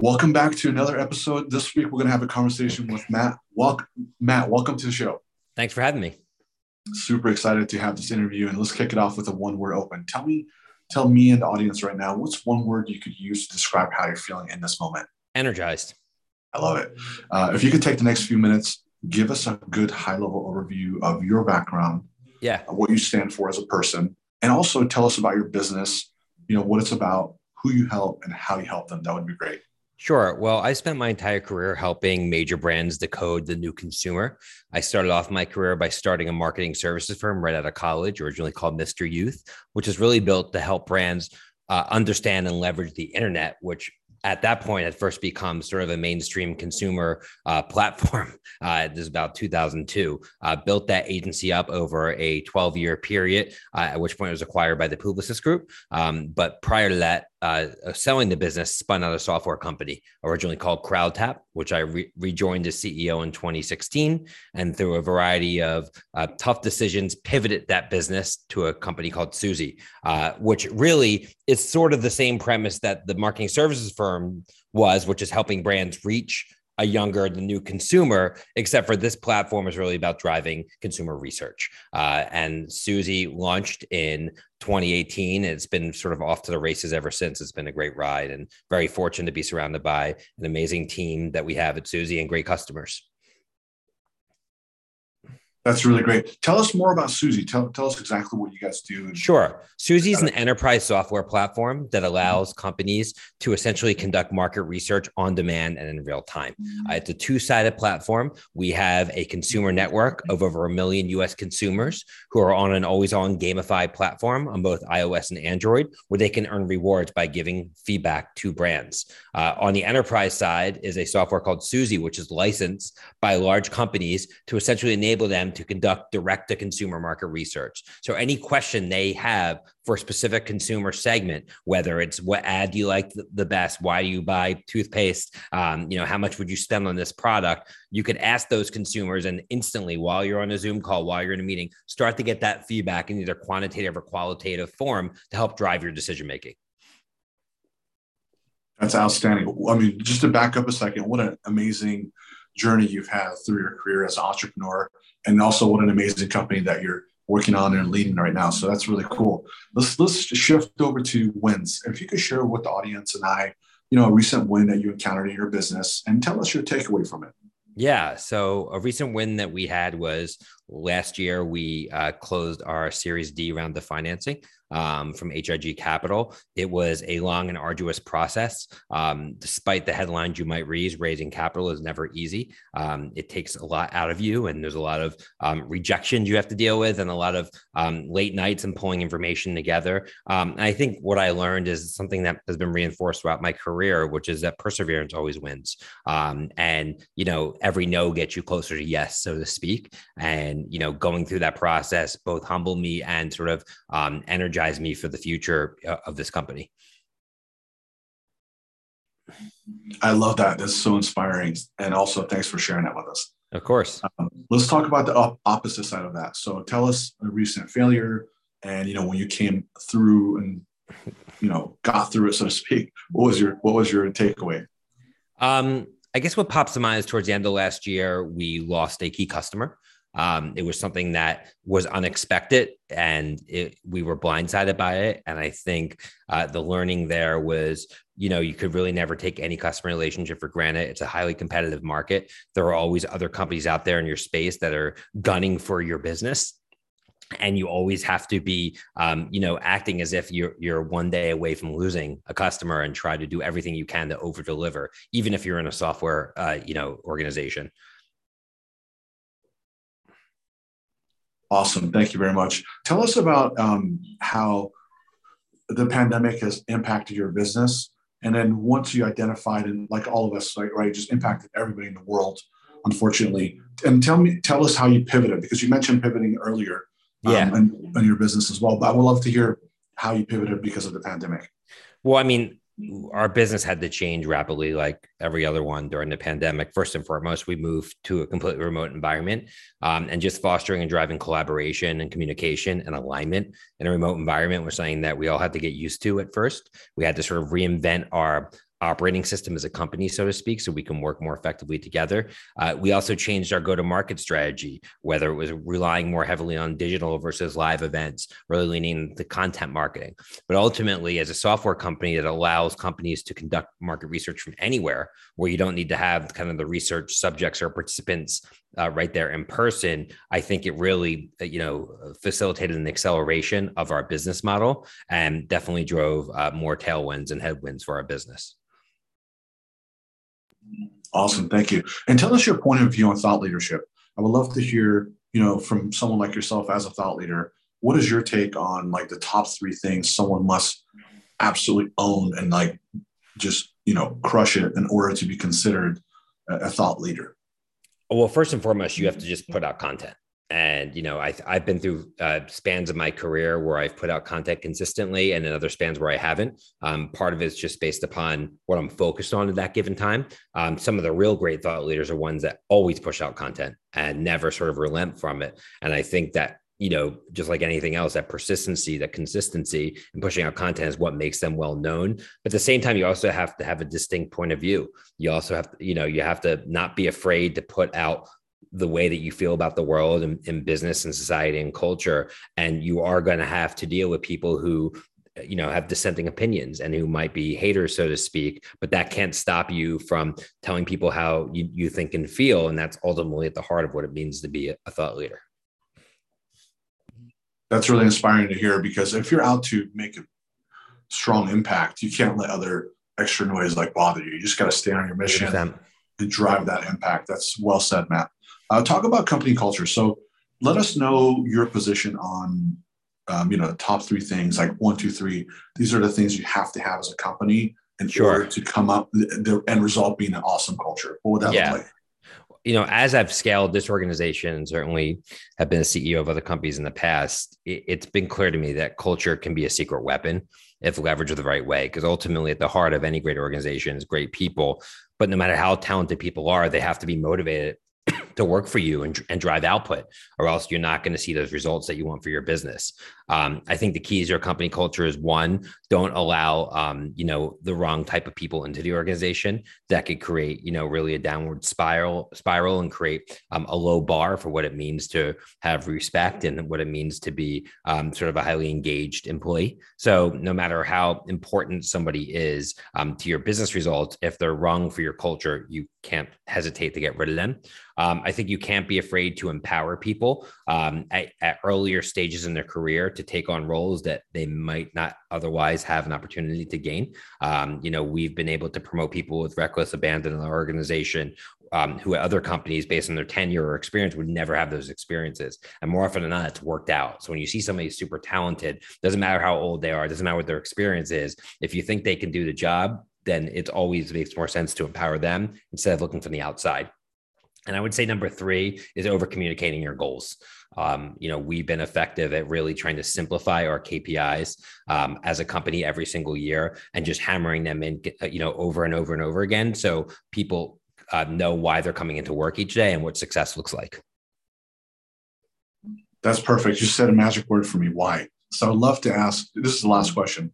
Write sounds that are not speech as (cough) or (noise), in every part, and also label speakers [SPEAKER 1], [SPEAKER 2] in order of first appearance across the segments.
[SPEAKER 1] Welcome back to another episode. This week we're going to have a conversation with Matt. Welcome, Matt. Welcome to the show.
[SPEAKER 2] Thanks for having me.
[SPEAKER 1] Super excited to have this interview, and let's kick it off with a one-word open. Tell me, tell me and the audience right now, what's one word you could use to describe how you're feeling in this moment?
[SPEAKER 2] Energized.
[SPEAKER 1] I love it. Uh, if you could take the next few minutes, give us a good high-level overview of your background,
[SPEAKER 2] yeah,
[SPEAKER 1] what you stand for as a person, and also tell us about your business. You know what it's about, who you help, and how you help them. That would be great.
[SPEAKER 2] Sure. Well, I spent my entire career helping major brands decode the new consumer. I started off my career by starting a marketing services firm right out of college, originally called Mr. Youth, which is really built to help brands uh, understand and leverage the internet, which at that point had first become sort of a mainstream consumer uh, (laughs) platform. Uh, this is about 2002. Uh, built that agency up over a 12 year period, uh, at which point it was acquired by the Publicis Group. Um, but prior to that, uh, selling the business, spun out a software company originally called CrowdTap, which I re- rejoined as CEO in 2016. And through a variety of uh, tough decisions, pivoted that business to a company called Suzy, uh, which really is sort of the same premise that the marketing services firm was, which is helping brands reach a younger, the new consumer, except for this platform is really about driving consumer research. Uh, and Suzy launched in 2018. It's been sort of off to the races ever since. It's been a great ride and very fortunate to be surrounded by an amazing team that we have at Suzy and great customers.
[SPEAKER 1] That's really great. Tell us more about Suzy. Tell, tell us exactly what you guys do.
[SPEAKER 2] Sure. Suzy is an enterprise software platform that allows companies to essentially conduct market research on demand and in real time. Uh, it's a two sided platform. We have a consumer network of over a million US consumers who are on an always on gamified platform on both iOS and Android, where they can earn rewards by giving feedback to brands. Uh, on the enterprise side is a software called Suzy, which is licensed by large companies to essentially enable them to conduct direct to consumer market research. So any question they have for a specific consumer segment, whether it's what ad do you like the best, why do you buy toothpaste, um, you know, how much would you spend on this product, you could ask those consumers and instantly while you're on a Zoom call, while you're in a meeting, start to get that feedback in either quantitative or qualitative form to help drive your decision making.
[SPEAKER 1] That's outstanding. I mean, just to back up a second, what an amazing journey you've had through your career as an entrepreneur and also what an amazing company that you're working on and leading right now. So that's really cool. Let's let's shift over to wins. If you could share with the audience and I, you know, a recent win that you encountered in your business and tell us your takeaway from it.
[SPEAKER 2] Yeah. So a recent win that we had was last year we uh, closed our Series D round of financing um, from HIG Capital. It was a long and arduous process. Um, despite the headlines you might read, raising capital is never easy. Um, it takes a lot out of you, and there's a lot of um, rejections you have to deal with, and a lot of um, late nights and pulling information together. Um, I think what I learned is something that has been reinforced throughout my career, which is that perseverance always wins. and you know, every no gets you closer to yes, so to speak. And you know, going through that process both humble me and sort of energize energize me for the future uh, of this company.
[SPEAKER 1] I love that. That's so inspiring. And also, thanks for sharing that with us.
[SPEAKER 2] Of course.
[SPEAKER 1] Um, let's talk about the opposite side of that. So, tell us a recent failure, and you know when you came through and you know got through it, so to speak. What was your What was your takeaway?
[SPEAKER 2] Um, I guess what pops to mind is towards the end of last year, we lost a key customer. Um, it was something that was unexpected and it, we were blindsided by it. And I think uh, the learning there was, you know, you could really never take any customer relationship for granted. It's a highly competitive market. There are always other companies out there in your space that are gunning for your business. And you always have to be, um, you know, acting as if you're you're one day away from losing a customer, and try to do everything you can to over deliver, even if you're in a software, uh, you know, organization.
[SPEAKER 1] Awesome. Thank you very much. Tell us about um, how the pandemic has impacted your business. And then once you identified, and like all of us, right, right, just impacted everybody in the world, unfortunately. And tell me, tell us how you pivoted because you mentioned pivoting earlier,
[SPEAKER 2] um, yeah,
[SPEAKER 1] in your business as well. But I would love to hear how you pivoted because of the pandemic.
[SPEAKER 2] Well, I mean, our business had to change rapidly, like every other one during the pandemic. First and foremost, we moved to a completely remote environment um, and just fostering and driving collaboration and communication and alignment in a remote environment was something that we all had to get used to at first. We had to sort of reinvent our operating system as a company, so to speak, so we can work more effectively together. Uh, we also changed our go to market strategy, whether it was relying more heavily on digital versus live events, really leaning into content marketing. But ultimately, as a software company that allows companies to conduct market research from anywhere, where you don't need to have kind of the research subjects or participants uh, right there in person, I think it really, uh, you know, facilitated an acceleration of our business model and definitely drove uh, more tailwinds and headwinds for our business.
[SPEAKER 1] Awesome. Thank you. And tell us your point of view on thought leadership. I would love to hear, you know, from someone like yourself as a thought leader, what is your take on like the top three things someone must absolutely own and like just, you know, crush it in order to be considered a, thought leader?
[SPEAKER 2] Well, first and foremost, you have to just put out content and you know I, i've been through uh, spans of my career where i've put out content consistently and then other spans where i haven't um, part of it is just based upon what i'm focused on at that given time um, some of the real great thought leaders are ones that always push out content and never sort of relent from it and i think that you know, just like anything else, that persistency, that consistency and pushing out content is what makes them well known. But at the same time, you also have to have a distinct point of view. You also have to, you know, you have to not be afraid to put out the way that you feel about the world and, and business and society and culture. And you are going to have to deal with people who you know have dissenting opinions and who might be haters so to speak but that can't stop you from telling people how you, you think and feel and that's ultimately at the heart of what it means to be a thought leader
[SPEAKER 1] that's really inspiring to hear because if you're out to make a strong impact you can't let other extra noise like bother you you just got to stay on your mission 100%. and drive that impact that's well said matt uh, talk about company culture. So let us know your position on, um, you know, top three things like one, two, three. These are the things you have to have as a company in sure. order to come up the end result being an awesome culture. What would that yeah. look like?
[SPEAKER 2] you know, as I've scaled this organization and certainly have been a CEO of other companies in the past, it, has been clear to me that culture can be a secret weapon if leveraged the right way. Because ultimately, at the heart of any great organization is great people. But no matter how talented people are, they have to be motivated to work for you and, and drive output, or else you're not going to see those results that you want for your business. Um, I think the key is your company culture is one, don't allow um, you know the wrong type of people into the organization that could create you know really a downward spiral spiral and create um, a low bar for what it means to have respect and what it means to be um, sort of a highly engaged employee. So no matter how important somebody is um, to your business results, if they're wrong for your culture, you can't hesitate to get rid of them. Um, think you can't be afraid to empower people um, at, at, earlier stages in their career to take on roles that they might not otherwise have an opportunity to gain. Um, you know, we've been able to promote people with reckless abandon in our organization um, who at other companies, based on their tenure or experience, would never have those experiences. And more often than not, it's worked out. So when you see somebody super talented, doesn't matter how old they are, doesn't matter what their experience is. If you think they can do the job, then it always makes more sense to empower them instead of looking from the outside. And I would say number three is over communicating your goals. Um, you know, we've been effective at really trying to simplify our KPIs um, as a company every single year and just hammering them in, uh, you know, over and over and over again. So people uh, know why they're coming into work each day and what success looks like.
[SPEAKER 1] That's perfect. You said a magic word for me. Why? So I'd love to ask. This is the last question.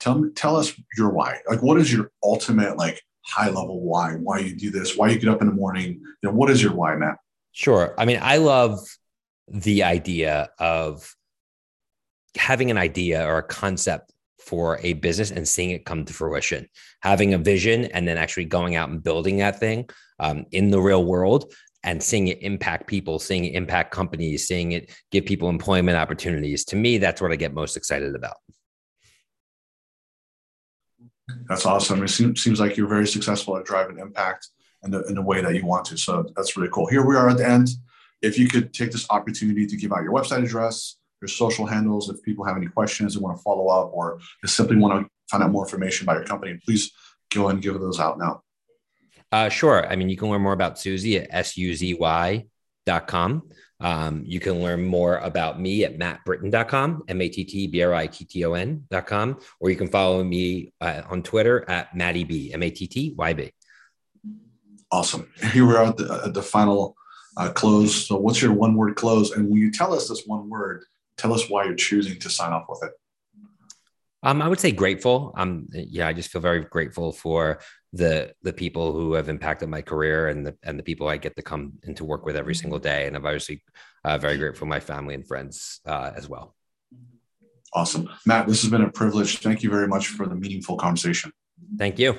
[SPEAKER 1] Tell me, tell us your why. Like, what is your ultimate like high level why, why you do this, why you get up in the morning. You know, what is your why, Matt?
[SPEAKER 2] Sure. I mean, I love the idea of having an idea or a concept for a business and seeing it come to fruition, having a vision and then actually going out and building that thing um, in the real world and seeing it impact people, seeing it impact companies, seeing it give people employment opportunities. To me, that's what I get most excited about.
[SPEAKER 1] That's awesome. It seems, seems like you're very successful at driving impact in the, in the way that you want to. So that's really cool. Here we are at the end. If you could take this opportunity to give out your website address, your social handles, if people have any questions and want to follow up or just simply want to find out more information about your company, please go and give those out now.
[SPEAKER 2] Uh, sure. I mean, you can learn more about Suzy at suzy.com. Um, you can learn more about me at mattbritton.com, M A T T B R I T T O N.com, or you can follow me uh, on Twitter at Matty B, M A T T Y B.
[SPEAKER 1] Awesome. Here we are at the, at the final uh, close. So, what's your one word close? And when you tell us this one word, tell us why you're choosing to sign off with it.
[SPEAKER 2] Um, I would say grateful. Um, yeah, I just feel very grateful for the the people who have impacted my career and the and the people I get to come into work with every single day. And I'm obviously uh, very grateful for my family and friends uh, as well.
[SPEAKER 1] Awesome, Matt. This has been a privilege. Thank you very much for the meaningful conversation.
[SPEAKER 2] Thank you.